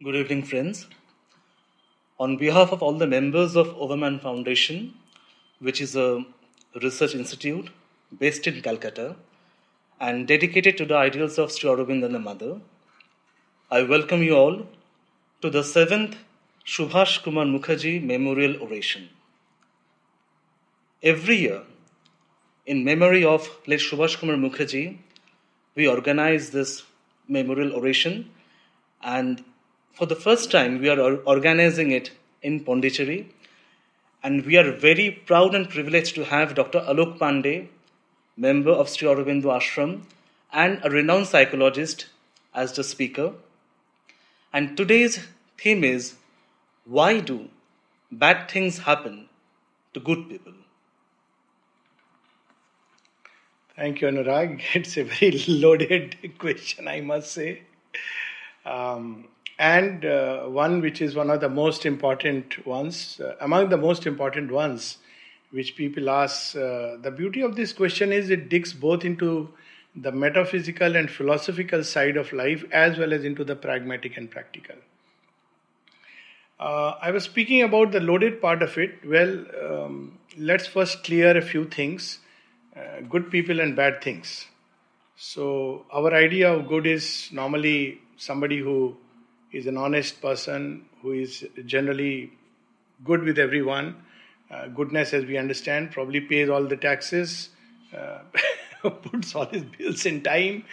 Good evening, friends. On behalf of all the members of Overman Foundation, which is a research institute based in Calcutta and dedicated to the ideals of Sri Aurobindo and the Mother, I welcome you all to the seventh Shubhash Kumar Mukherjee Memorial Oration. Every year, in memory of late Shubhash Kumar Mukherjee, we organize this memorial oration, and for the first time, we are organizing it in Pondicherry, and we are very proud and privileged to have Dr. Alok Pandey, member of Sri Aurobindo Ashram, and a renowned psychologist as the speaker. And today's theme is why do bad things happen to good people? Thank you, Anurag. It's a very loaded question, I must say. Um, and uh, one which is one of the most important ones, uh, among the most important ones, which people ask. Uh, the beauty of this question is it digs both into the metaphysical and philosophical side of life as well as into the pragmatic and practical. Uh, I was speaking about the loaded part of it. Well, um, let's first clear a few things uh, good people and bad things. So, our idea of good is normally somebody who is an honest person, who is generally good with everyone. Uh, goodness, as we understand, probably pays all the taxes, uh, puts all his bills in time,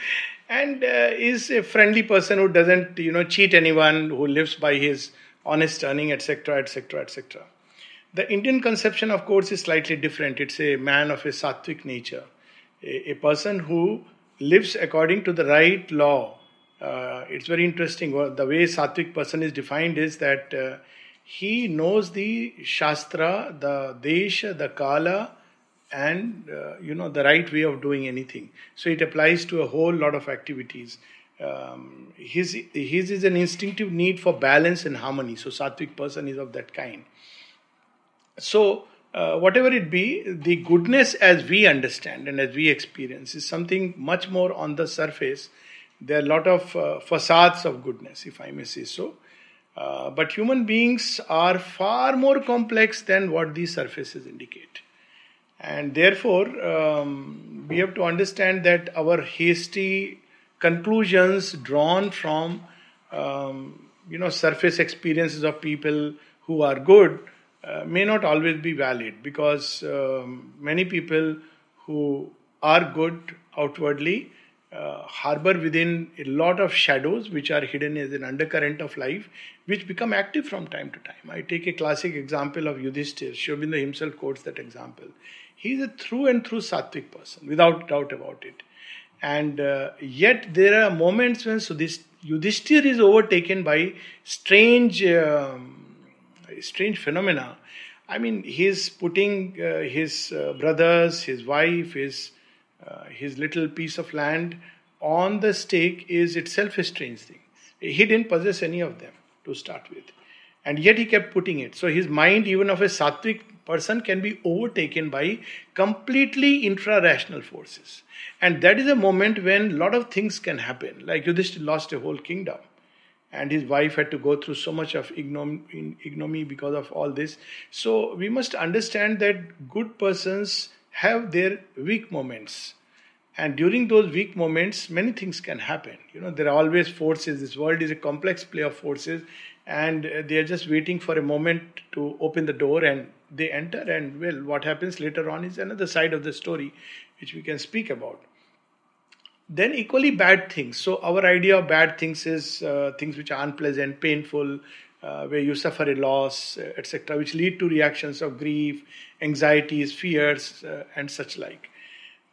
and uh, is a friendly person who doesn't, you know, cheat anyone, who lives by his honest earning, etc., etc., etc. The Indian conception, of course, is slightly different. It's a man of a sattvic nature, a, a person who lives according to the right law. Uh, it's very interesting. The way sattvic person is defined is that uh, he knows the shastra, the desha, the kala, and uh, you know the right way of doing anything. So it applies to a whole lot of activities. Um, his his is an instinctive need for balance and harmony. So sattvic person is of that kind. So, uh, whatever it be, the goodness as we understand and as we experience is something much more on the surface. There are a lot of uh, facades of goodness, if I may say so. Uh, but human beings are far more complex than what these surfaces indicate. And therefore, um, we have to understand that our hasty conclusions drawn from um, you know surface experiences of people who are good uh, may not always be valid because um, many people who are good outwardly uh, harbor within a lot of shadows which are hidden as an undercurrent of life which become active from time to time. I take a classic example of Yudhishthir. Sri Aurobindo himself quotes that example. He is a through and through sattvic person, without doubt about it. And uh, yet there are moments when Yudhishthir is overtaken by strange. Um, strange phenomena. I mean, he's putting uh, his uh, brothers, his wife, his uh, his little piece of land on the stake is itself a strange thing. He didn't possess any of them to start with, and yet he kept putting it. So his mind, even of a sattvic person, can be overtaken by completely infra-rational forces, and that is a moment when a lot of things can happen. Like Yudhishthira lost a whole kingdom and his wife had to go through so much of ignominy because of all this. So we must understand that good persons have their weak moments. And during those weak moments, many things can happen. You know, there are always forces. This world is a complex play of forces, and they are just waiting for a moment to open the door and they enter. And well, what happens later on is another side of the story, which we can speak about then equally bad things so our idea of bad things is uh, things which are unpleasant painful uh, where you suffer a loss uh, etc which lead to reactions of grief anxieties fears uh, and such like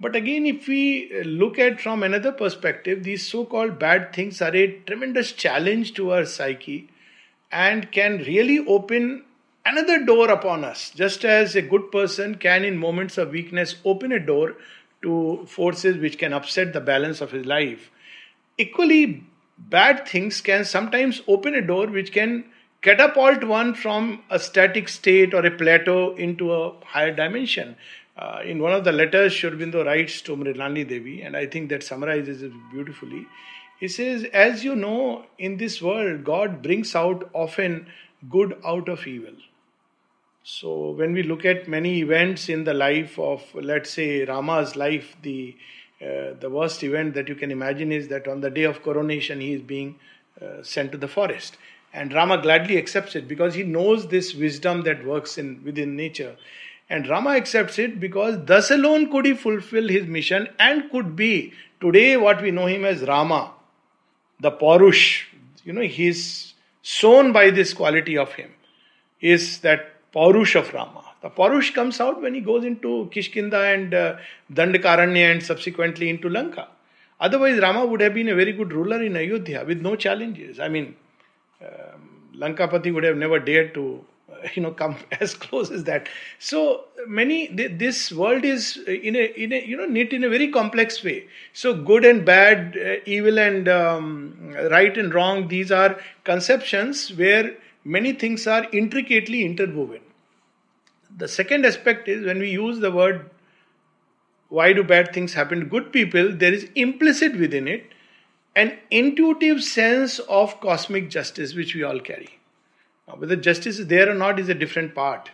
but again if we uh, look at from another perspective these so called bad things are a tremendous challenge to our psyche and can really open another door upon us just as a good person can in moments of weakness open a door to forces which can upset the balance of his life. Equally, bad things can sometimes open a door which can catapult one from a static state or a plateau into a higher dimension. Uh, in one of the letters, Sri Aurobindo writes to Mrinalini Devi, and I think that summarizes it beautifully. He says, As you know, in this world, God brings out often good out of evil. So, when we look at many events in the life of, let's say, Rama's life, the uh, the worst event that you can imagine is that on the day of coronation, he is being uh, sent to the forest. And Rama gladly accepts it because he knows this wisdom that works in within nature. And Rama accepts it because thus alone could he fulfill his mission and could be today what we know him as Rama, the Parush. You know, he is sown by this quality of him, is that Parush of Rama. The Parush comes out when he goes into Kishkinda and uh, Dandakaranya and subsequently into Lanka. Otherwise, Rama would have been a very good ruler in Ayodhya with no challenges. I mean, um, Lankapati would have never dared to, uh, you know, come as close as that. So many, this world is in a, in a, you know, knit in a very complex way. So good and bad, uh, evil and um, right and wrong, these are conceptions where many things are intricately interwoven. The second aspect is when we use the word why do bad things happen to good people, there is implicit within it an intuitive sense of cosmic justice which we all carry. Now, whether justice is there or not is a different part.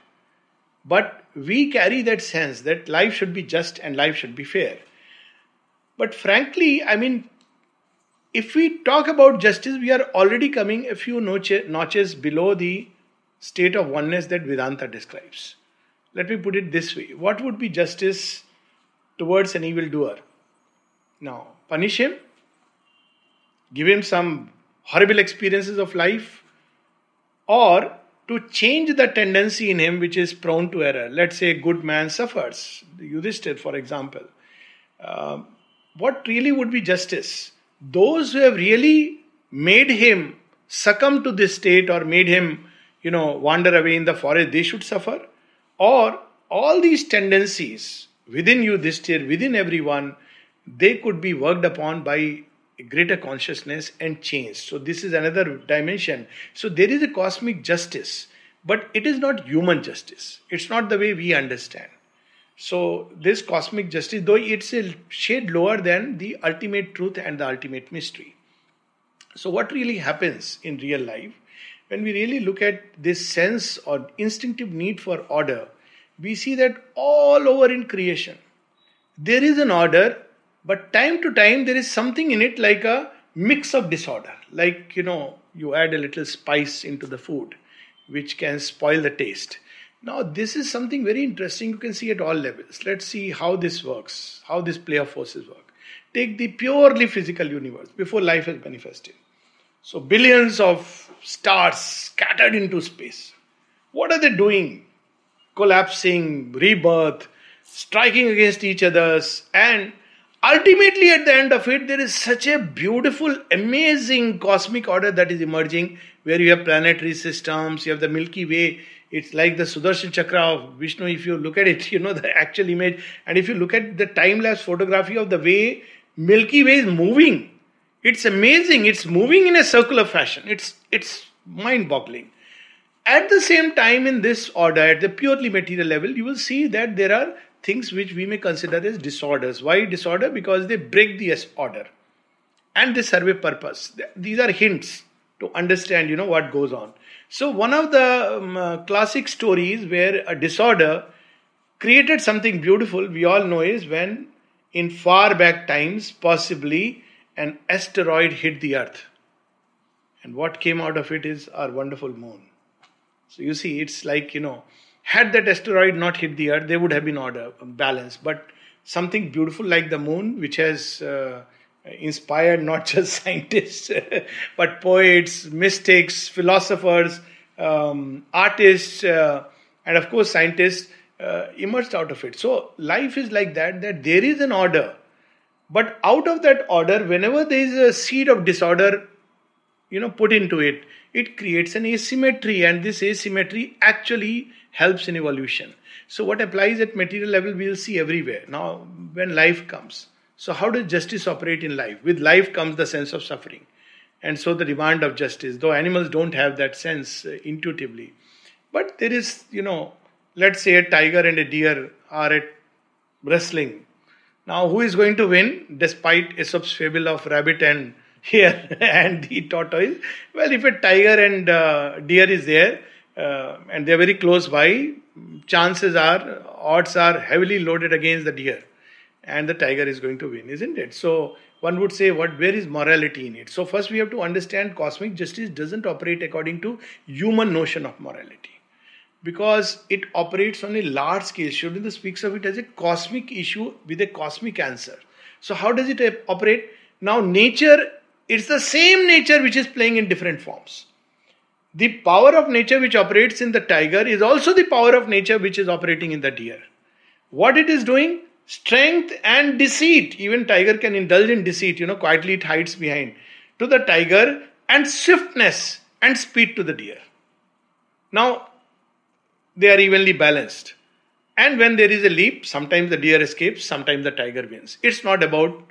But we carry that sense that life should be just and life should be fair. But frankly, I mean, if we talk about justice, we are already coming a few notches below the state of oneness that Vedanta describes. Let me put it this way What would be justice towards an evildoer? Now, punish him, give him some horrible experiences of life, or to change the tendency in him which is prone to error. Let's say a good man suffers, Yudhishthir, for example. Uh, what really would be justice? those who have really made him succumb to this state or made him, you know, wander away in the forest, they should suffer? Or all these tendencies within you, this year, within everyone, they could be worked upon by greater consciousness and change. So, this is another dimension. So, there is a cosmic justice, but it is not human justice. It's not the way we understand. So, this cosmic justice, though it's a shade lower than the ultimate truth and the ultimate mystery. So, what really happens in real life when we really look at this sense or instinctive need for order, we see that all over in creation there is an order, but time to time there is something in it like a mix of disorder. Like, you know, you add a little spice into the food, which can spoil the taste now, this is something very interesting you can see at all levels. Let's see how this works, how this play of forces work. Take the purely physical universe before life has manifested. So, billions of stars scattered into space. What are they doing? Collapsing, rebirth, striking against each other's, and ultimately at the end of it, there is such a beautiful, amazing cosmic order that is emerging where you have planetary systems, you have the Milky Way it's like the Sudarshan Chakra of Vishnu. If you look at it, you know the actual image. And if you look at the time lapse photography of the way Milky Way is moving, it's amazing. It's moving in a circular fashion. It's it's mind boggling. At the same time, in this order, at the purely material level, you will see that there are things which we may consider as disorders. Why disorder? Because they break the order and they serve a purpose. These are hints to understand, you know, what goes on. So, one of the um, uh, classic stories where a disorder created something beautiful, we all know, is when in far back times, possibly an asteroid hit the earth. And what came out of it is our wonderful moon. So, you see, it's like, you know, had that asteroid not hit the earth, there would have been order, balance. But something beautiful like the moon, which has uh, inspired not just scientists, but poets, mystics, philosophers, um, artists, uh, and of course scientists uh, emerged out of it. So life is like that, that there is an order. But out of that order, whenever there is a seed of disorder, you know, put into it, it creates an asymmetry, and this asymmetry actually helps in evolution. So, what applies at material level, we'll see everywhere. Now, when life comes, so, how does justice operate in life? With life comes the sense of suffering. And so, the demand of justice, though animals don't have that sense uh, intuitively. But there is, you know, let's say a tiger and a deer are at wrestling. Now, who is going to win despite Aesop's fable of rabbit and here and the tortoise. Well, if a tiger and uh, deer is there uh, and they are very close by, chances are, odds are heavily loaded against the deer and the tiger is going to win, isn't it? So one would say, what where is morality in it? So first we have to understand cosmic justice doesn't operate according to human notion of morality because it operates on a large scale. Sri speaks of it as a cosmic issue with a cosmic answer. So how does it operate? Now nature, it's the same nature which is playing in different forms. The power of nature which operates in the tiger is also the power of nature which is operating in the deer. What it is doing? strength and deceit. Even tiger can indulge in deceit, you know, quietly it hides behind. To the tiger, and swiftness and speed to the deer. Now, they are evenly balanced. And when there is a leap, sometimes the deer escapes, sometimes the tiger wins. It's not about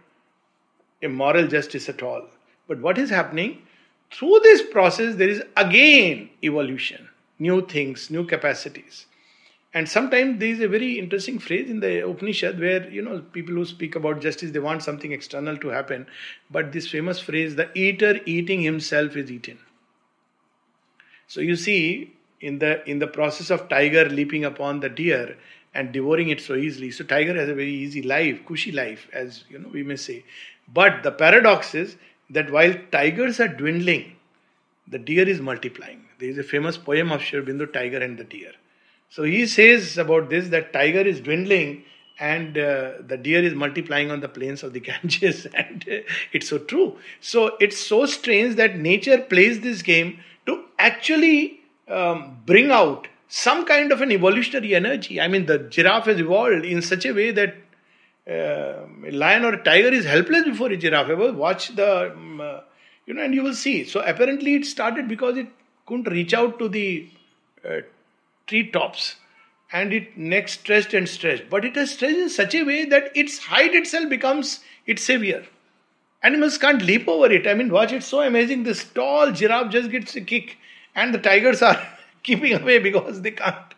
a moral justice at all. But what is happening? Through this process, there is again evolution, new things, new capacities. And sometimes there is a very interesting phrase in the Upanishad where, you know, people who speak about justice, they want something external to happen. But this famous phrase, the eater eating himself is eaten. So you see, in the in the process of tiger leaping upon the deer and devouring it so easily, so tiger has a very easy life, cushy life, as you know, we may say. But the paradox is that while tigers are dwindling, the deer is multiplying. There is a famous poem of Sri Aurobindo, Tiger and the Deer. So he says about this that tiger is dwindling and uh, the deer is multiplying on the plains of the Ganges, and uh, it's so true. So it's so strange that nature plays this game to actually um, bring out some kind of an evolutionary energy. I mean, the giraffe has evolved in such a way that uh, a lion or a tiger is helpless before a giraffe. Ever watch the, um, uh, you know, and you will see. So apparently, it started because it couldn't reach out to the uh, tree tops and it neck stretched and stretched. But it is stretched in such a way that its height itself becomes its savior. Animals can't leap over it. I mean, watch it so amazing. This tall giraffe just gets a kick, and the tigers are keeping away because they can't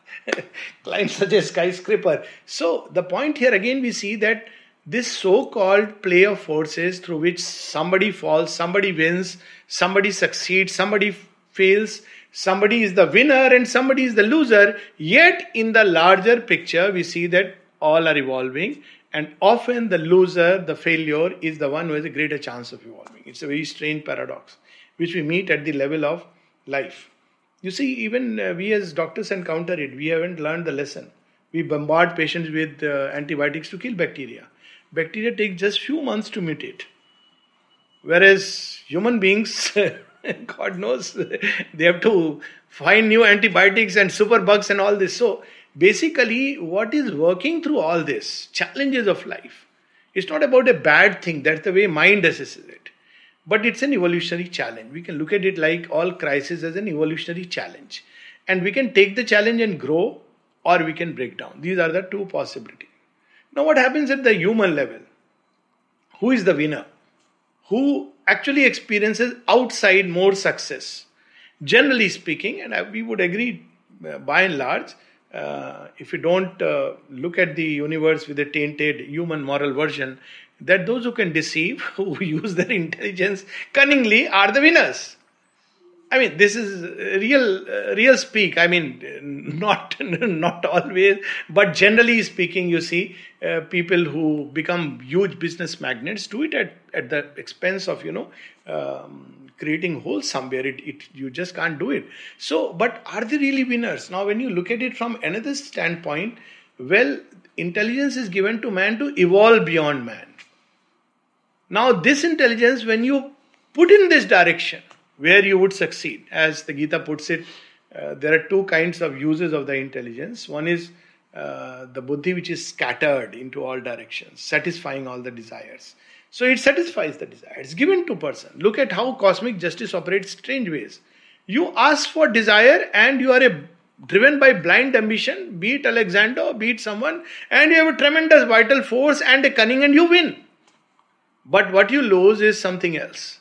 climb such a skyscraper. So, the point here again, we see that this so called play of forces through which somebody falls, somebody wins, somebody succeeds, somebody fails, somebody is the winner and somebody is the loser. Yet, in the larger picture, we see that all are evolving, and often the loser, the failure, is the one who has a greater chance of evolving. It's a very strange paradox which we meet at the level of life. You see, even uh, we as doctors encounter it. We haven't learned the lesson. We bombard patients with uh, antibiotics to kill bacteria. Bacteria take just few months to mutate, whereas human beings God knows they have to find new antibiotics and superbugs and all this. So basically, what is working through all this challenges of life? It's not about a bad thing. That's the way mind assesses it. But it's an evolutionary challenge. We can look at it like all crisis as an evolutionary challenge. And we can take the challenge and grow, or we can break down. These are the two possibilities. Now, what happens at the human level? Who is the winner? Who actually experiences outside more success. Generally speaking, and we would agree uh, by and large, uh, if you don't uh, look at the universe with a tainted human moral version, that those who can deceive, who use their intelligence cunningly, are the winners. I mean, this is real, uh, real speak. I mean, not not always, but generally speaking, you see, uh, people who become huge business magnates do it at, at the expense of you know um, creating holes somewhere. It, it you just can't do it. So, but are they really winners? Now, when you look at it from another standpoint, well, intelligence is given to man to evolve beyond man. Now, this intelligence, when you put in this direction where you would succeed. As the Gita puts it, uh, there are two kinds of uses of the intelligence. One is uh, the buddhi, which is scattered into all directions, satisfying all the desires. So it satisfies the desire. It's given to person. Look at how cosmic justice operates strange ways. You ask for desire and you are a, driven by blind ambition, be it Alexander, be it someone, and you have a tremendous vital force and a cunning and you win. But what you lose is something else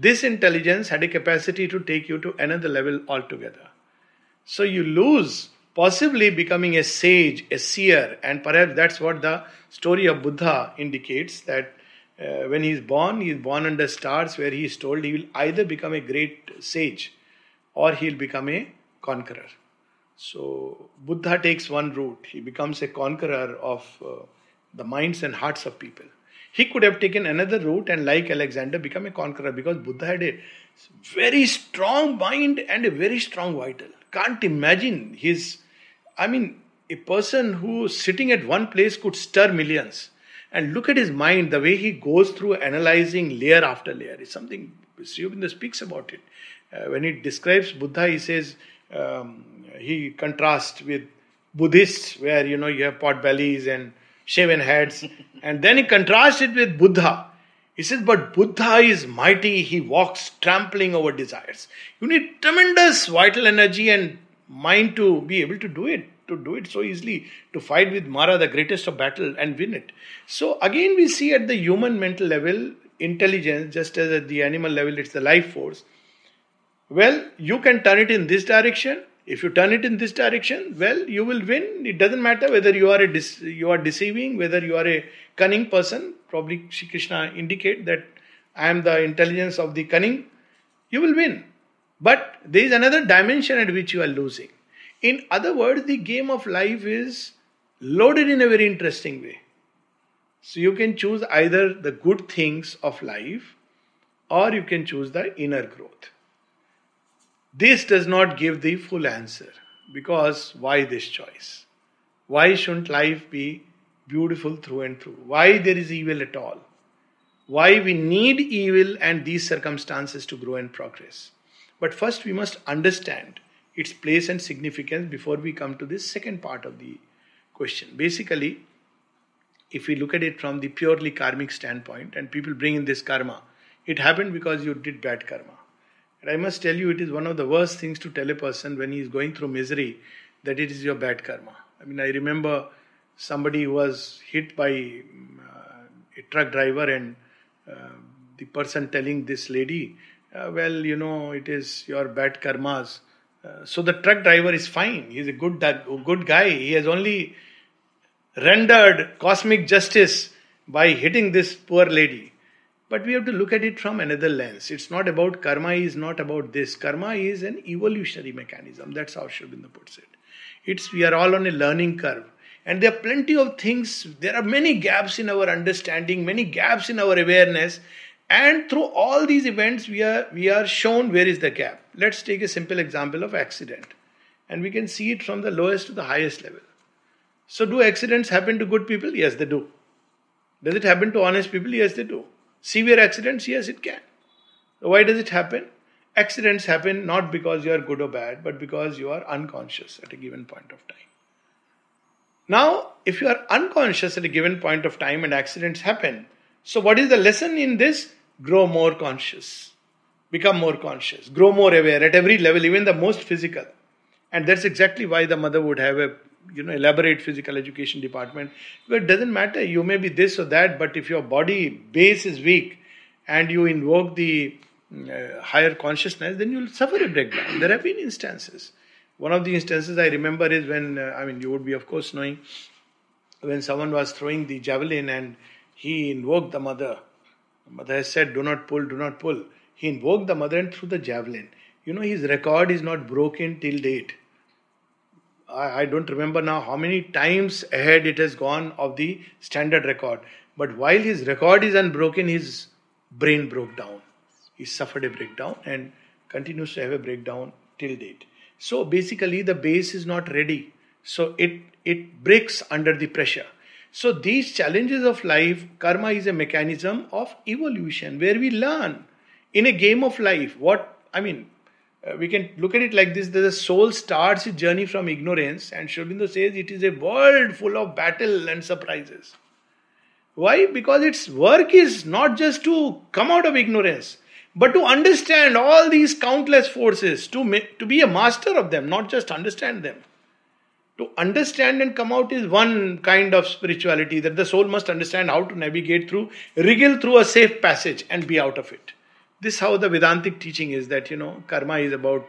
this intelligence had a capacity to take you to another level altogether. So you lose possibly becoming a sage, a seer, and perhaps that's what the story of Buddha indicates that uh, when he is born, he is born under stars, where he is told he will either become a great sage or he'll become a conqueror. So Buddha takes one route. He becomes a conqueror of uh, the minds and hearts of people. He could have taken another route and, like Alexander, become a conqueror because Buddha had a very strong mind and a very strong vital. Can't imagine his. I mean, a person who sitting at one place could stir millions. And look at his mind, the way he goes through analyzing layer after layer is something Sri Aurobindo speaks about it. Uh, when he describes Buddha, he says um, he contrasts with Buddhists, where you know you have pot bellies and shaven heads, and then he contrasts it with Buddha. He says, but Buddha is mighty, he walks trampling over desires. You need tremendous vital energy and mind to be able to do it, to do it so easily, to fight with Mara, the greatest of battle, and win it. So again, we see at the human mental level, intelligence, just as at the animal level, it's the life force. Well, you can turn it in this direction. If you turn it in this direction, well, you will win. It doesn't matter whether you are a dis- you are deceiving, whether you are a cunning person. Probably Shri Krishna indicate that I am the intelligence of the cunning. You will win. But there is another dimension at which you are losing. In other words, the game of life is loaded in a very interesting way. So you can choose either the good things of life or you can choose the inner growth. This does not give the full answer because why this choice? Why shouldn't life be beautiful through and through? Why there is evil at all? Why we need evil and these circumstances to grow and progress? But first we must understand its place and significance before we come to this second part of the question. Basically, if we look at it from the purely karmic standpoint, and people bring in this karma, it happened because you did bad karma. And I must tell you, it is one of the worst things to tell a person when he is going through misery that it is your bad karma. I mean, I remember somebody who was hit by uh, a truck driver, and uh, the person telling this lady, uh, Well, you know, it is your bad karmas. Uh, so the truck driver is fine. He's a good, good guy. He has only rendered cosmic justice by hitting this poor lady. But we have to look at it from another lens. It's not about karma, is not about this. Karma is an evolutionary mechanism. That's how Sri puts it. It's we are all on a learning curve. And there are plenty of things, there are many gaps in our understanding, many gaps in our awareness. And through all these events, we are we are shown where is the gap. Let's take a simple example of accident. And we can see it from the lowest to the highest level. So, do accidents happen to good people? Yes, they do. Does it happen to honest people? Yes, they do. Severe accidents? Yes, it can. Why does it happen? Accidents happen not because you are good or bad, but because you are unconscious at a given point of time. Now, if you are unconscious at a given point of time and accidents happen, so what is the lesson in this? Grow more conscious, become more conscious, grow more aware at every level, even the most physical. And that's exactly why the mother would have a you know elaborate physical education department but it doesn't matter you may be this or that but if your body base is weak and you invoke the uh, higher consciousness then you'll suffer a breakdown. There have been instances. One of the instances i remember is when uh, i mean you would be of course knowing when someone was throwing the javelin and he invoked the mother. The mother has said do not pull do not pull. He invoked the mother and threw the javelin. You know his record is not broken till date I, I don't remember now how many times ahead it has gone of the standard record. But while his record is unbroken, his brain broke down. He suffered a breakdown and continues to have a breakdown till date. So basically, the base is not ready. So it, it breaks under the pressure. So these challenges of life, karma is a mechanism of evolution where we learn in a game of life what I mean uh, we can look at it like this that the soul starts its journey from ignorance, and Sri Aurobindo says it is a world full of battle and surprises. Why? Because its work is not just to come out of ignorance, but to understand all these countless forces, to, make, to be a master of them, not just understand them. To understand and come out is one kind of spirituality that the soul must understand how to navigate through, wriggle through a safe passage and be out of it. This how the Vedantic teaching is that you know karma is about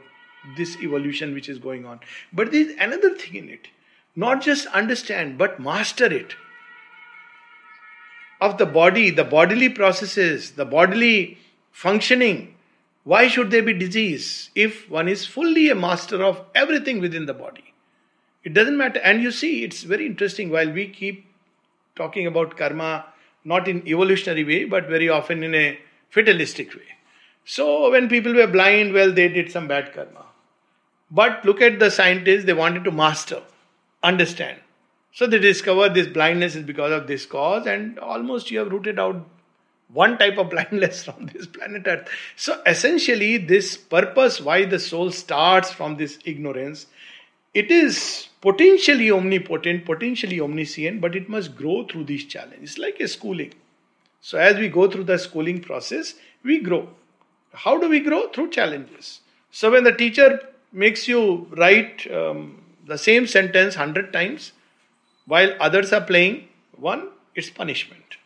this evolution which is going on. But there is another thing in it. Not just understand, but master it. of the body, the bodily processes, the bodily functioning, why should there be disease if one is fully a master of everything within the body? It doesn't matter. And you see, it's very interesting while we keep talking about karma, not in evolutionary way, but very often in a fatalistic way. So when people were blind, well, they did some bad karma. But look at the scientists, they wanted to master, understand. So they discovered this blindness is because of this cause, and almost you have rooted out one type of blindness from this planet Earth. So essentially, this purpose why the soul starts from this ignorance, it is potentially omnipotent, potentially omniscient, but it must grow through these challenges, like a schooling. So as we go through the schooling process, we grow. How do we grow? Through challenges. So when the teacher makes you write um, the same sentence hundred times, while others are playing, one, it's punishment.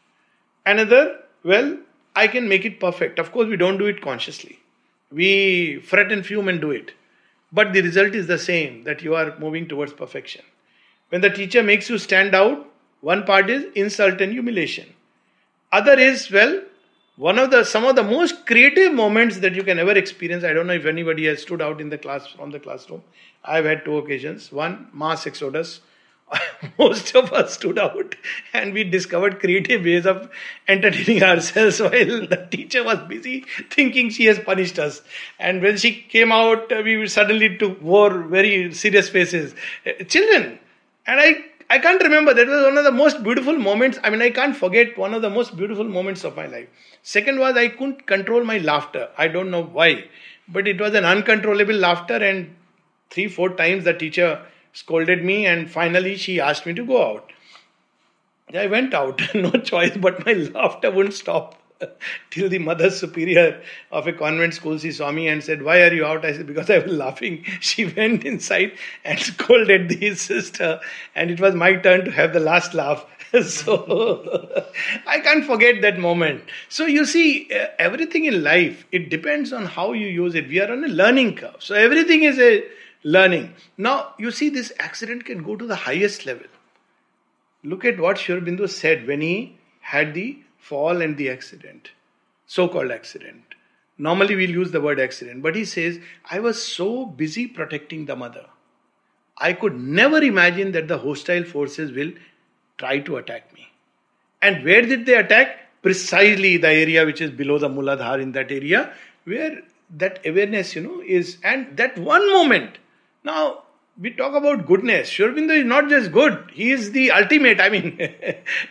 Another, well, I can make it perfect. Of course, we don't do it consciously. We fret and fume and do it. But the result is the same that you are moving towards perfection. When the teacher makes you stand out, one part is insult and humiliation. Other is, well, one of the some of the most creative moments that you can ever experience. I don't know if anybody has stood out in the class from the classroom. I've had two occasions. One, mass exodus most of us stood out and we discovered creative ways of entertaining ourselves while the teacher was busy thinking she has punished us. And when she came out, we suddenly took, wore very serious faces. Eh, children, and I, I can't remember, that was one of the most beautiful moments. I mean, I can't forget one of the most beautiful moments of my life. Second was I couldn't control my laughter. I don't know why, but it was an uncontrollable laughter, and three, four times the teacher scolded me, and finally she asked me to go out. I went out, no choice, but my laughter wouldn't stop. Till the mother superior of a convent school, she saw me and said, Why are you out? I said, Because I was laughing. She went inside and scolded the sister, and it was my turn to have the last laugh. so I can't forget that moment. So you see, everything in life, it depends on how you use it. We are on a learning curve. So everything is a learning. Now, you see, this accident can go to the highest level. Look at what Sri Aurobindo said when he had the fall and the accident, so called accident. Normally, we'll use the word accident, but he says, I was so busy protecting the mother. I could never imagine that the hostile forces will try to attack me. And where did they attack? Precisely the area which is below the Muladhar in that area, where that awareness, you know, is, and that one moment now, we talk about goodness. Sri Aurobindo is not just good, he is the ultimate. I mean,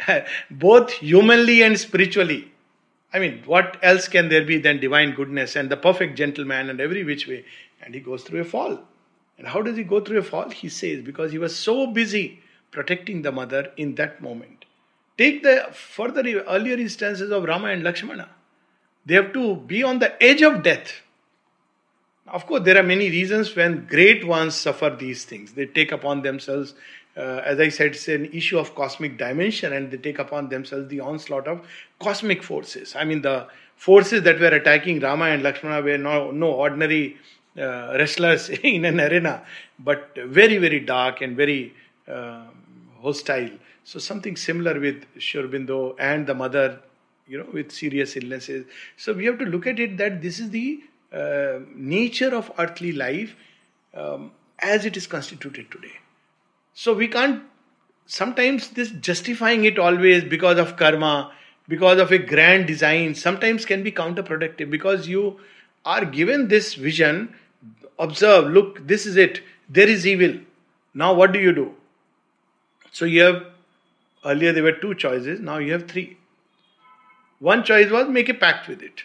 both humanly and spiritually. I mean, what else can there be than divine goodness and the perfect gentleman and every which way? And he goes through a fall. And how does he go through a fall? He says, because he was so busy protecting the mother in that moment. Take the further earlier instances of Rama and Lakshmana. They have to be on the edge of death. Of course, there are many reasons when great ones suffer these things. They take upon themselves, uh, as I said, it's an issue of cosmic dimension, and they take upon themselves the onslaught of cosmic forces. I mean, the forces that were attacking Rama and Lakshmana were no, no ordinary uh, wrestlers in an arena, but very, very dark and very uh, hostile. So, something similar with Sri Aurobindo and the mother, you know, with serious illnesses. So, we have to look at it that this is the uh, nature of earthly life um, as it is constituted today. So we can't sometimes this justifying it always because of karma, because of a grand design, sometimes can be counterproductive because you are given this vision. Observe, look, this is it. There is evil. Now, what do you do? So, you have earlier there were two choices, now you have three. One choice was make a pact with it.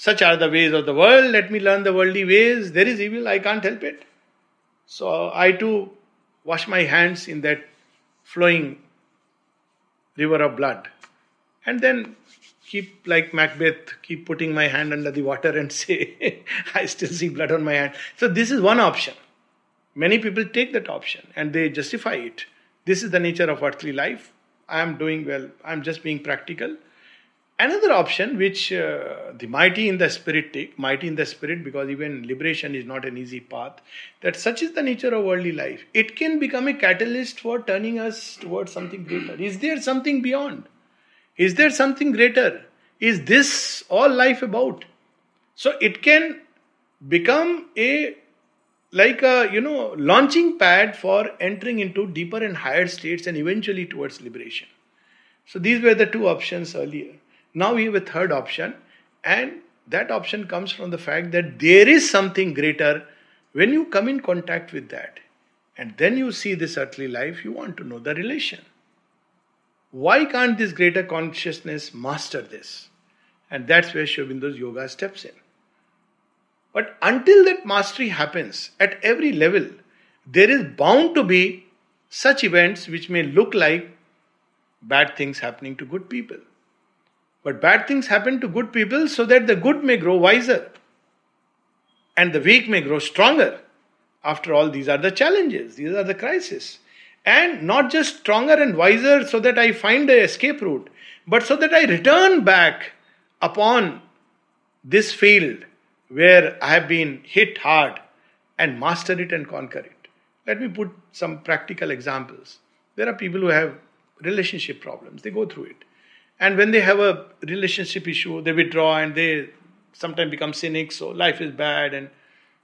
Such are the ways of the world. Let me learn the worldly ways. There is evil. I can't help it. So I too wash my hands in that flowing river of blood. And then keep, like Macbeth, keep putting my hand under the water and say, I still see blood on my hand. So this is one option. Many people take that option and they justify it. This is the nature of earthly life. I am doing well. I am just being practical. Another option which uh, the mighty in the spirit take, mighty in the spirit, because even liberation is not an easy path, that such is the nature of worldly life. It can become a catalyst for turning us towards something greater. Is there something beyond? Is there something greater? Is this all life about? So it can become a like a you know launching pad for entering into deeper and higher states and eventually towards liberation. So these were the two options earlier. Now we have a third option, and that option comes from the fact that there is something greater when you come in contact with that. And then you see this earthly life, you want to know the relation. Why can't this greater consciousness master this? And that's where Sri Aurobindo's yoga steps in. But until that mastery happens at every level, there is bound to be such events which may look like bad things happening to good people. But bad things happen to good people so that the good may grow wiser and the weak may grow stronger. After all, these are the challenges, these are the crises. And not just stronger and wiser so that I find the escape route, but so that I return back upon this field where I have been hit hard and master it and conquer it. Let me put some practical examples. There are people who have relationship problems, they go through it. And when they have a relationship issue, they withdraw and they sometimes become cynics, so life is bad. And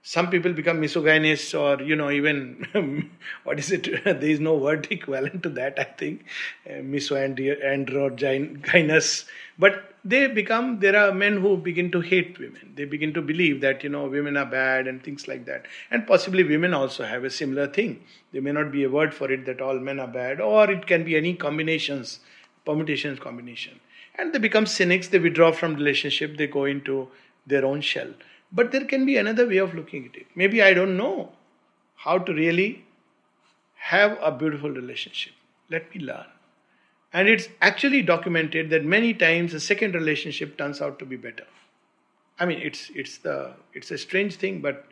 some people become misogynists or, you know, even, what is it? there is no word equivalent to that, I think. Uh, misandrogynous. But they become, there are men who begin to hate women. They begin to believe that, you know, women are bad and things like that. And possibly women also have a similar thing. There may not be a word for it that all men are bad, or it can be any combinations permutations combination. And they become cynics they withdraw from relationship they go into their own shell. But there can be another way of looking at it. Maybe i don't know how to really have a beautiful relationship. Let me learn. And it's actually documented that many times a second relationship turns out to be better. I mean it's it's the it's a strange thing but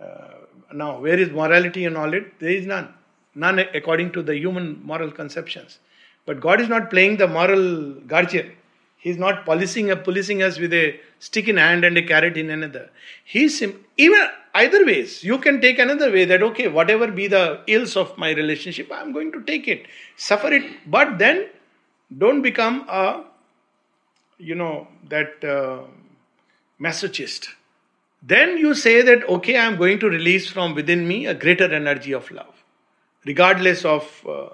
uh, now where is morality in all it? There is none. None according to the human moral conceptions but God is not playing the moral guardian. He's not policing, policing us with a stick in hand and a carrot in another. He's sim- even either ways. You can take another way that okay, whatever be the ills of my relationship, I'm going to take it, suffer it, but then don't become a you know that uh, masochist. Then you say that okay, I'm going to release from within me a greater energy of love, regardless of. Uh,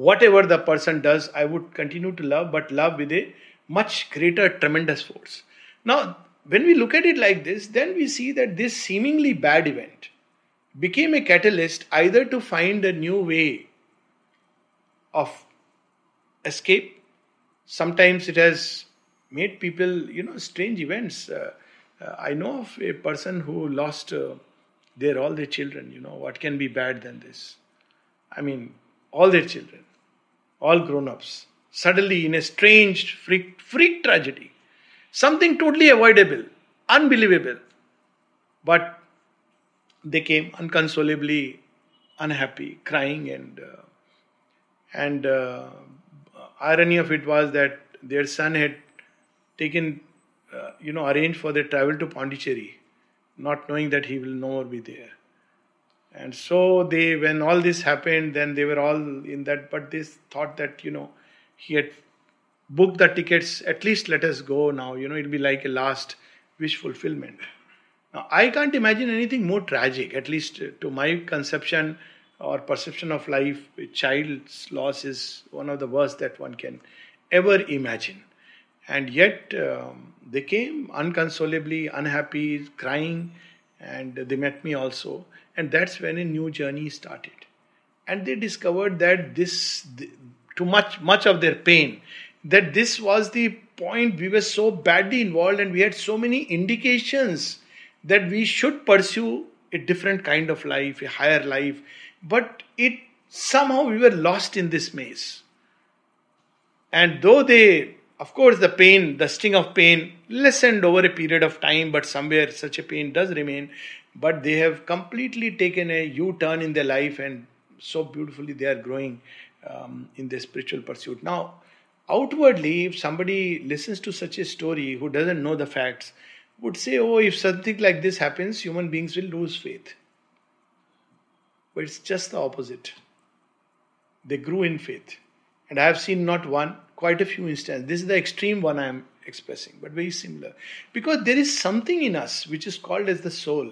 whatever the person does, I would continue to love, but love with a much greater, tremendous force. Now, when we look at it like this, then we see that this seemingly bad event became a catalyst either to find a new way of escape. Sometimes it has made people, you know, strange events. Uh, uh, I know of a person who lost uh, their all their children. You know, what can be bad than this? I mean, all their children all grown ups, suddenly in a strange freak, freak tragedy. Something totally avoidable, unbelievable. But they came unconsolably unhappy, crying, and uh, and uh, irony of it was that their son had taken, uh, you know, arranged for their travel to Pondicherry, not knowing that he will no more be there. And so they, when all this happened, then they were all in that. But they thought that you know, he had booked the tickets. At least let us go now. You know, it'll be like a last wish fulfillment. Now I can't imagine anything more tragic. At least to my conception or perception of life, a child's loss is one of the worst that one can ever imagine. And yet um, they came unconsolably, unhappy, crying, and they met me also and that's when a new journey started. And they discovered that this to much much of their pain that this was the point we were so badly involved and we had so many indications that we should pursue a different kind of life a higher life. But it somehow we were lost in this maze. And though they of course the pain the sting of pain lessened over a period of time but somewhere such a pain does remain but they have completely taken a U turn in their life and so beautifully they are growing um, in their spiritual pursuit. Now, outwardly, if somebody listens to such a story who doesn't know the facts, would say, Oh, if something like this happens, human beings will lose faith. But it's just the opposite. They grew in faith. And I have seen not one, quite a few instances. This is the extreme one I am expressing, but very similar. Because there is something in us which is called as the soul,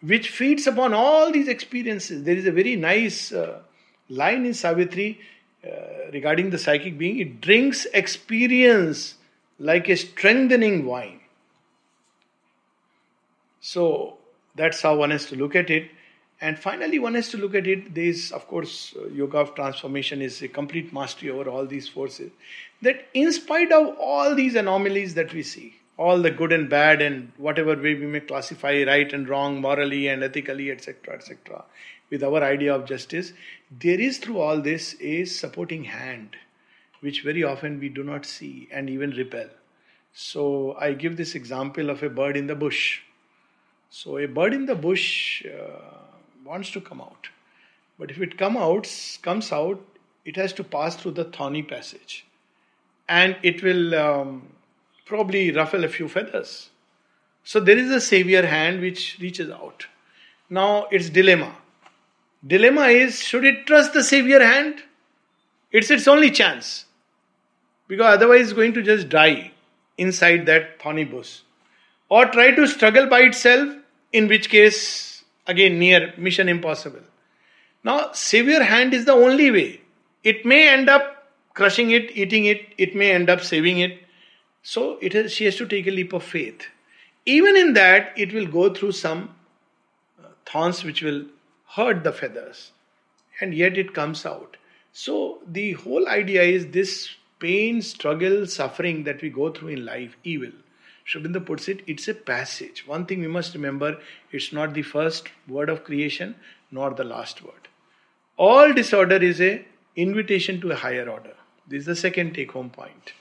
which feeds upon all these experiences. There is a very nice uh, line in Savitri uh, regarding the psychic being it drinks experience like a strengthening wine. So that's how one has to look at it. And finally, one has to look at it. There is, of course, uh, yoga of transformation is a complete mastery over all these forces. That, in spite of all these anomalies that we see, all the good and bad, and whatever way we may classify right and wrong, morally and ethically, etc., etc., with our idea of justice, there is through all this a supporting hand, which very often we do not see and even repel. So, I give this example of a bird in the bush. So, a bird in the bush. Uh, wants to come out. But if it come out, comes out, it has to pass through the thorny passage. And it will um, probably ruffle a few feathers. So there is a savior hand which reaches out. Now its dilemma. Dilemma is should it trust the savior hand? It's its only chance. Because otherwise it's going to just die inside that thorny bush. Or try to struggle by itself, in which case again near mission impossible. Now, savior hand is the only way. It may end up crushing it, eating it, it may end up saving it. So it has, she has to take a leap of faith. Even in that, it will go through some uh, thorns which will hurt the feathers, and yet it comes out. So the whole idea is this pain, struggle, suffering that we go through in life, evil Aurobindo puts it, it's a passage. One thing we must remember it's not the first word of creation nor the last word. All disorder is a invitation to a higher order. This is the second take home point.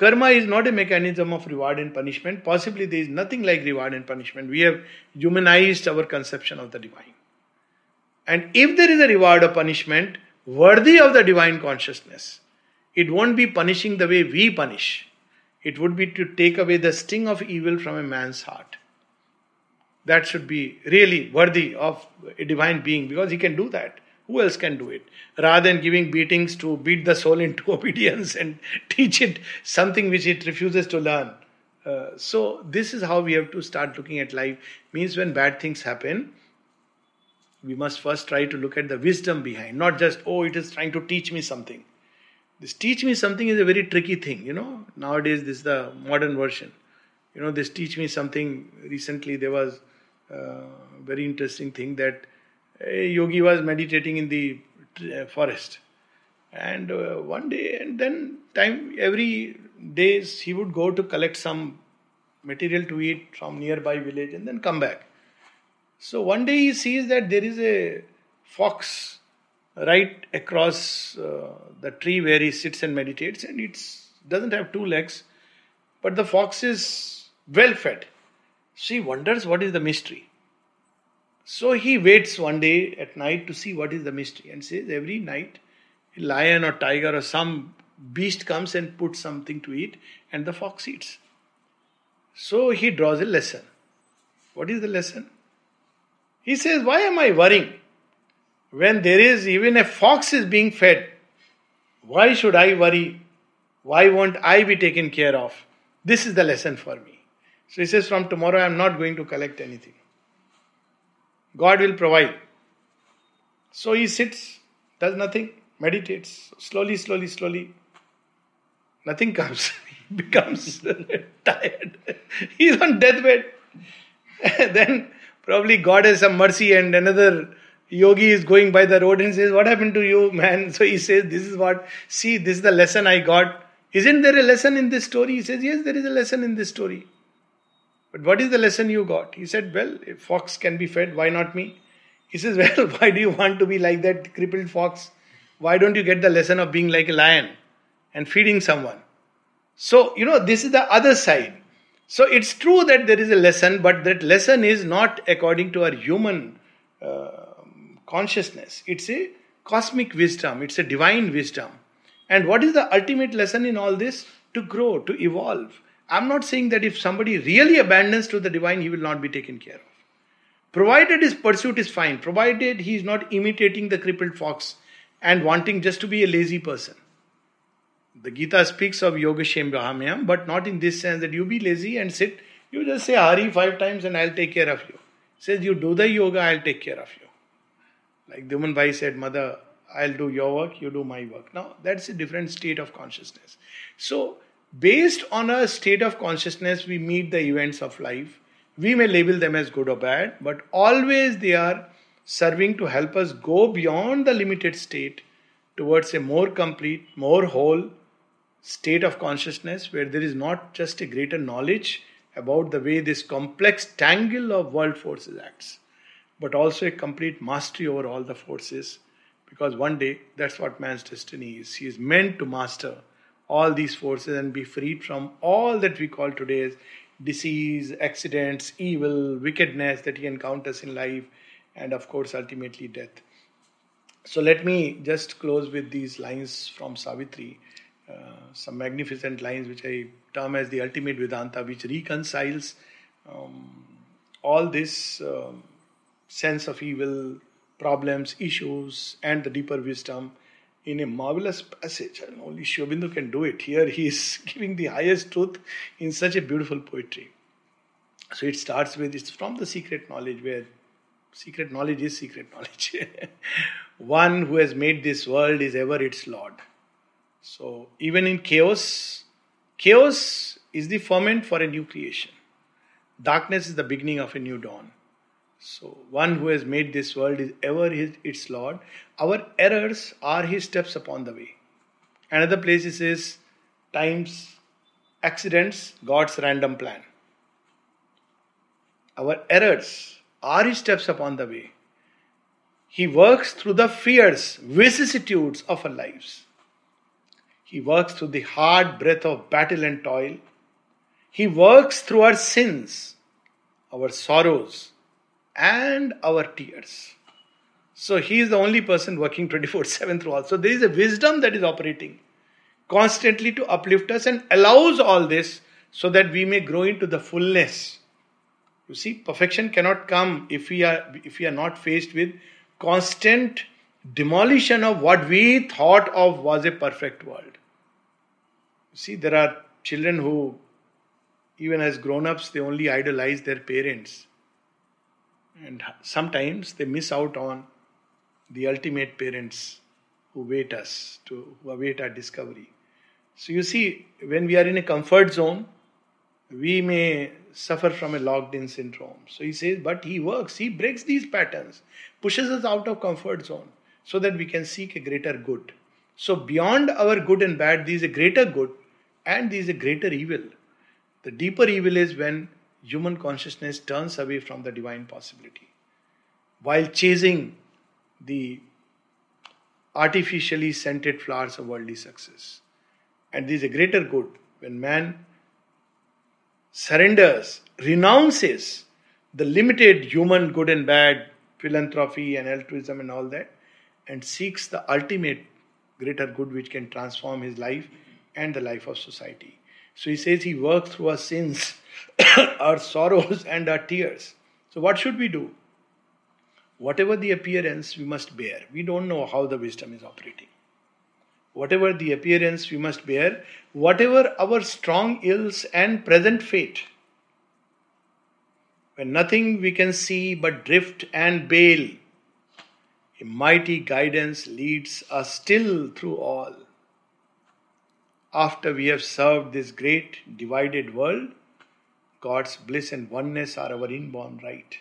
Karma is not a mechanism of reward and punishment. Possibly there is nothing like reward and punishment. We have humanized our conception of the divine. And if there is a reward or punishment worthy of the divine consciousness, it won't be punishing the way we punish. It would be to take away the sting of evil from a man's heart. That should be really worthy of a divine being because he can do that. Who else can do it? Rather than giving beatings to beat the soul into obedience and teach it something which it refuses to learn. Uh, so, this is how we have to start looking at life. Means when bad things happen, we must first try to look at the wisdom behind, not just, oh, it is trying to teach me something. This teach me something is a very tricky thing, you know. Nowadays, this is the modern version. You know, this teach me something. Recently, there was a very interesting thing that a yogi was meditating in the uh, forest, and uh, one day, and then time every days he would go to collect some material to eat from nearby village and then come back. So one day he sees that there is a fox right across uh, the tree where he sits and meditates, and it doesn't have two legs, but the fox is well fed. She wonders what is the mystery. So he waits one day at night to see what is the mystery and says every night a lion or tiger or some beast comes and puts something to eat and the fox eats. So he draws a lesson. What is the lesson? He says, Why am I worrying? when there is even a fox is being fed, why should I worry? Why won't I be taken care of? This is the lesson for me. So he says, From tomorrow I am not going to collect anything. God will provide. So he sits, does nothing, meditates, slowly, slowly, slowly. Nothing comes. he becomes tired. He's on deathbed. then probably God has some mercy and another yogi is going by the road and says, What happened to you, man? So he says, This is what, see, this is the lesson I got. Isn't there a lesson in this story? He says, Yes, there is a lesson in this story. But what is the lesson you got? He said, Well, if fox can be fed, why not me? He says, Well, why do you want to be like that crippled fox? Why don't you get the lesson of being like a lion and feeding someone? So, you know, this is the other side. So it's true that there is a lesson, but that lesson is not according to our human uh, consciousness. It's a cosmic wisdom, it's a divine wisdom. And what is the ultimate lesson in all this? To grow, to evolve. I'm not saying that if somebody really abandons to the divine, he will not be taken care of. Provided his pursuit is fine, provided he is not imitating the crippled fox and wanting just to be a lazy person. The Gita speaks of Yogakshemam Vahamyaham, but not in this sense that you be lazy and sit. You just say Hari five times and I'll take care of you. says you do the yoga, I'll take care of you. Like Dyuman Bhai said, Mother, I'll do your work, you do my work. Now that's a different state of consciousness. So based on a state of consciousness, we meet the events of life. We may label them as good or bad, but always they are serving to help us go beyond the limited state towards a more complete, more whole state of consciousness where there is not just a greater knowledge about the way this complex tangle of world forces acts, but also a complete mastery over all the forces. Because one day, that's what man's destiny is. He is meant to master all these forces and be freed from all that we call today as disease, accidents, evil, wickedness that he encounters in life, and of course, ultimately death. So, let me just close with these lines from Savitri. Uh, some magnificent lines which I term as the ultimate Vedanta, which reconciles um, all this um, sense of evil, problems, issues, and the deeper wisdom in a marvelous passage. And only Sri Aurobindo can do it. Here he is giving the highest truth in such a beautiful poetry. So it starts with it's from the secret knowledge where secret knowledge is secret knowledge. One who has made this world is ever its Lord. So even in chaos, chaos is the ferment for a new creation. Darkness is the beginning of a new dawn. So one who has made this world is ever his, its Lord. Our errors are his steps upon the way. Another place he says, times, accidents, God's random plan. Our errors are his steps upon the way. He works through the fierce vicissitudes of our lives. He works through the hard breath of battle and toil. He works through our sins, our sorrows, and our tears. So he is the only person working 24 7 through all. So there is a wisdom that is operating constantly to uplift us and allows all this so that we may grow into the fullness. You see, perfection cannot come if we are if we are not faced with constant demolition of what we thought of was a perfect world. You see, there are children who, even as grown ups, they only idolize their parents. And sometimes they miss out on the ultimate parents who wait us, to, who await our discovery. So you see, when we are in a comfort zone, we may suffer from a locked in syndrome. So he says, but he works, he breaks these patterns, pushes us out of comfort zone so that we can seek a greater good. So beyond our good and bad, there is a greater good and there is a greater evil. The deeper evil is when human consciousness turns away from the divine possibility while chasing the artificially scented flowers of worldly success. And there is a greater good when man surrenders, renounces the limited human good and bad, philanthropy and altruism and all that, and seeks the ultimate greater good which can transform his life and the life of society. So he says he works through our sins, our sorrows, and our tears. So, what should we do? Whatever the appearance, we must bear. We don't know how the wisdom is operating. Whatever the appearance, we must bear. Whatever our strong ills and present fate. When nothing we can see but drift and bail, a mighty guidance leads us still through all after we have served this great divided world, God's bliss and oneness are our inborn right.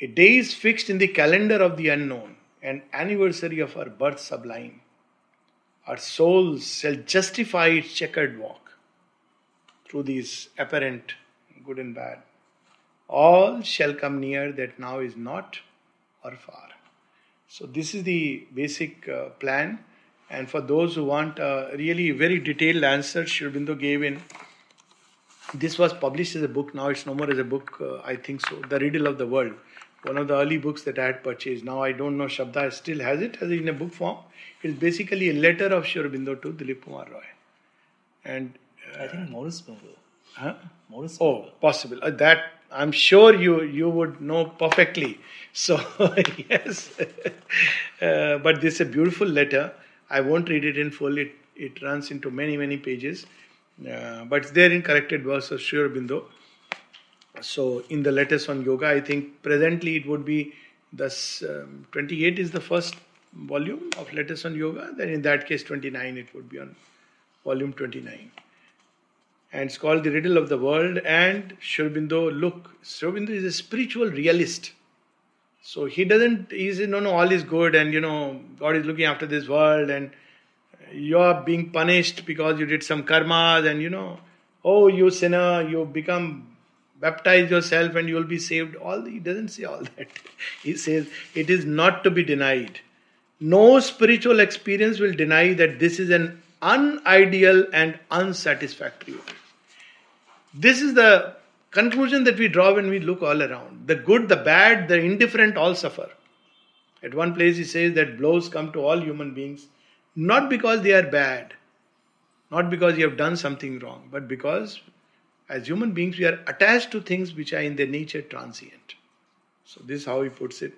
A day is fixed in the calendar of the unknown, an anniversary of our birth sublime. Our souls shall justify its checkered walk through these apparent good and bad. All shall come near that now is not or far. So, this is the basic uh, plan and for those who want a really very detailed answer, Sri Aurobindo gave in. This was published as a book. Now it's no more as a book. Uh, I think so. The Riddle of the World, one of the early books that I had purchased. Now I don't know. Shabda still has it as in a book form. It's basically a letter of Sri Aurobindo to Dilip Kumar Roy. And uh, I think Morrisburg. Huh? Morrisburg. Oh, possible. Uh, that I'm sure you you would know perfectly. So yes, uh, but this is a beautiful letter I won't read it in full. It, it runs into many, many pages. But it's there in Collected Works of Sri Aurobindo. So, in the letters on yoga, I think presently it would be thus um, 28 is the first volume of letters on yoga. Then, in that case, 29 it would be on volume 29. And it's called The Riddle of the World. And Sri Aurobindo, look, Sri Aurobindo is a spiritual realist. So he doesn't, he's, no, no, all is good, and you know, God is looking after this world, and you are being punished because you did some karmas, and you know, oh, you sinner, you become baptize yourself and you will be saved. All he doesn't say all that. He says it is not to be denied. No spiritual experience will deny that this is an unideal and unsatisfactory. This is the conclusion that we draw when we look all around. The good, the bad, the indifferent all suffer. At one place, he says that blows come to all human beings not because they are bad, not because you have done something wrong, but because as human beings we are attached to things which are in their nature transient. So, this is how he puts it.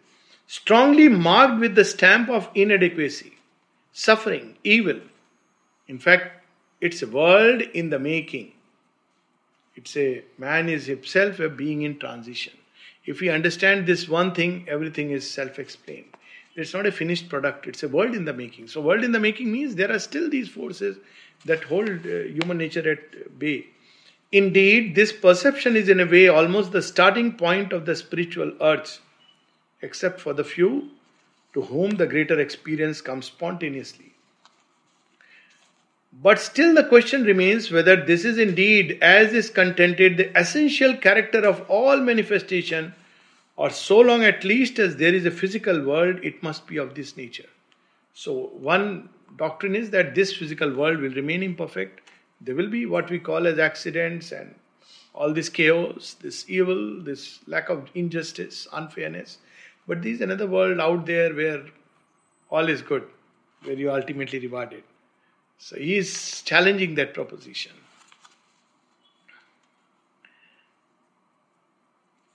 Strongly marked with the stamp of inadequacy, suffering, evil. In fact, it's a world in the making. It's a man is himself a being in transition. If we understand this one thing, everything is self explained. It's not a finished product, it's a world in the making. So, world in the making means there are still these forces that hold uh, human nature at bay. Indeed, this perception is in a way almost the starting point of the spiritual urge, except for the few to whom the greater experience comes spontaneously. But still, the question remains whether this is indeed, as is contended, the essential character of all manifestation, or so long at least as there is a physical world, it must be of this nature. So, one doctrine is that this physical world will remain imperfect. There will be what we call as accidents and all this chaos, this evil, this lack of injustice, unfairness. But there is another world out there where all is good, where you are ultimately rewarded. So he is challenging that proposition.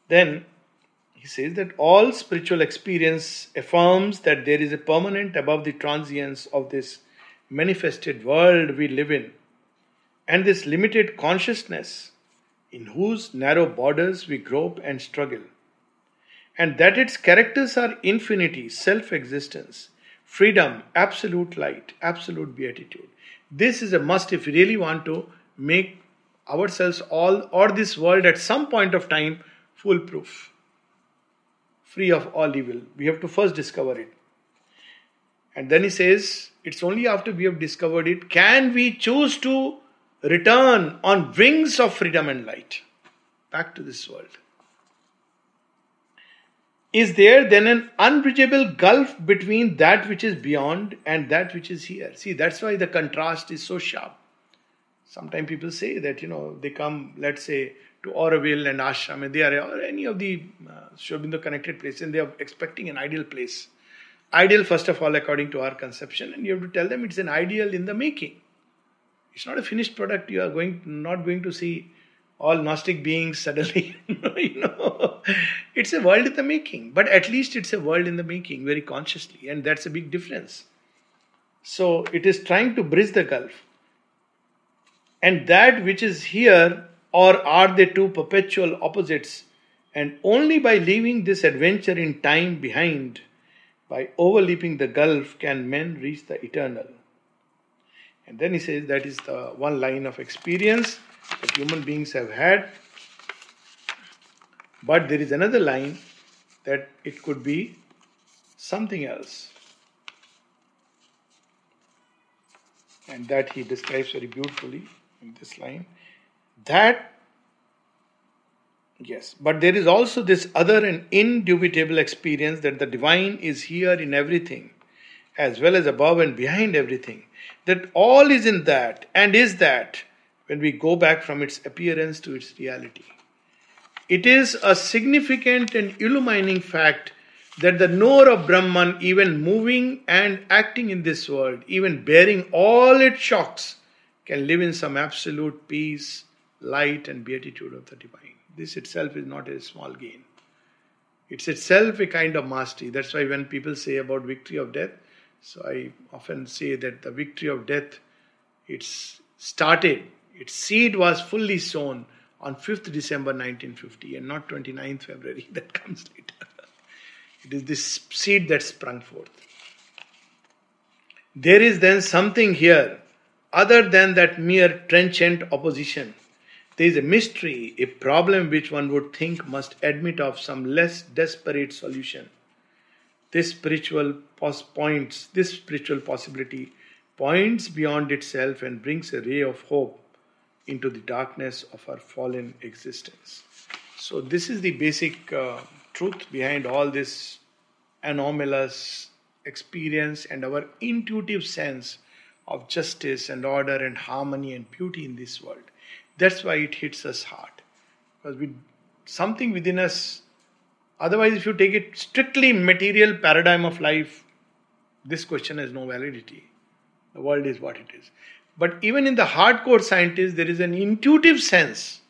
Then he says that all spiritual experience affirms that there is a permanent above the transience of this manifested world we live in, and this limited consciousness in whose narrow borders we grope and struggle, and that its characters are infinity, self existence, freedom, absolute light, absolute beatitude. This is a must if we really want to make ourselves all or this world at some point of time foolproof, free of all evil. We have to first discover it. And then he says, it's only after we have discovered it can we choose to return on wings of freedom and light back to this world. Is there then an unbridgeable gulf between that which is beyond and that which is here? See, that's why the contrast is so sharp. Sometimes people say that, you know, they come, let's say, to Auroville and Ashram, and they are, or any of the uh, Sri Aurobindo connected places, and they are expecting an ideal place. Ideal, first of all, according to our conception, and you have to tell them it's an ideal in the making. It's not a finished product. You are going not going to see all Gnostic beings suddenly, you know, it's a world in the making. But at least it's a world in the making, very consciously, and that's a big difference. So it is trying to bridge the gulf. And that which is here, or are they two perpetual opposites? And only by leaving this adventure in time behind, by overleaping the gulf, can men reach the eternal. And then he says that is the one line of experience that human beings have had. But there is another line that it could be something else. And that he describes very beautifully in this line. That, yes, but there is also this other and indubitable experience that the divine is here in everything, as well as above and behind everything. That all is in that and is that when we go back from its appearance to its reality. It is a significant and illumining fact that the knower of Brahman, even moving and acting in this world, even bearing all its shocks, can live in some absolute peace, light, and beatitude of the divine. This itself is not a small gain. It's itself a kind of mastery. That's why when people say about victory of death, so I often say that the victory of death It's started, its seed was fully sown on 5th December 1950 and not 29th February that comes later. It is this seed that sprung forth. There is then something here other than that mere trenchant opposition. There is a mystery, a problem which one would think must admit of some less desperate solution. This spiritual pos- points, this spiritual possibility points beyond itself and brings a ray of hope into the darkness of our fallen existence. So, this is the basic uh, truth behind all this anomalous experience and our intuitive sense of justice and order and harmony and beauty in this world. That's why it hits us hard. Because we something within us otherwise if you take it strictly material paradigm of life, this question has no validity. The world is what it is. But even in the hardcore scientists, there is an intuitive sense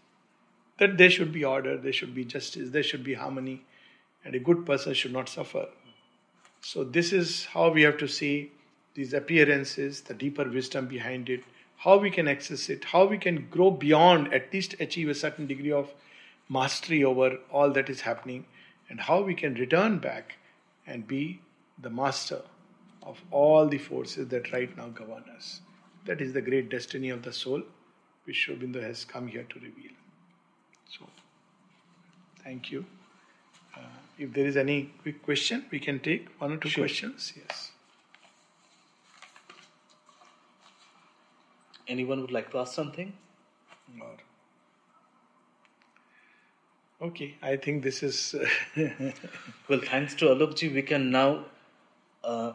that there should be order, there should be justice, there should be harmony, and a good person should not suffer. So, this is how we have to see these appearances, the deeper wisdom behind it, how we can access it, how we can grow beyond, at least achieve a certain degree of mastery over all that is happening, and how we can return back and be the master of all the forces that right now govern us. That is the great destiny of the soul, which Sri has come here to reveal. So, thank you. Uh, if there is any quick question, we can take one or two sure. questions. Yes. Anyone would like to ask something? Or okay, I think this is. well, thanks to Alokji, we can now uh,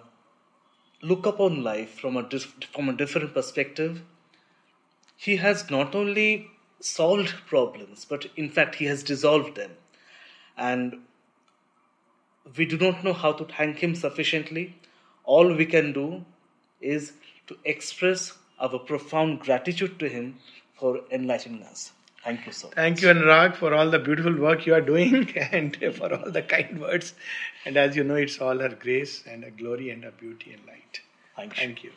look upon life from a from a different perspective. He has not only solved problems, but in fact he has dissolved them, and we do not know how to thank him sufficiently. All we can do is to express our profound gratitude to him for enlightening us. Thank you so much. Thank you, Anurag, for all the beautiful work you are doing and for all the kind words. And as you know, it's all her grace and her glory and her beauty and light. Thank you. Thank you.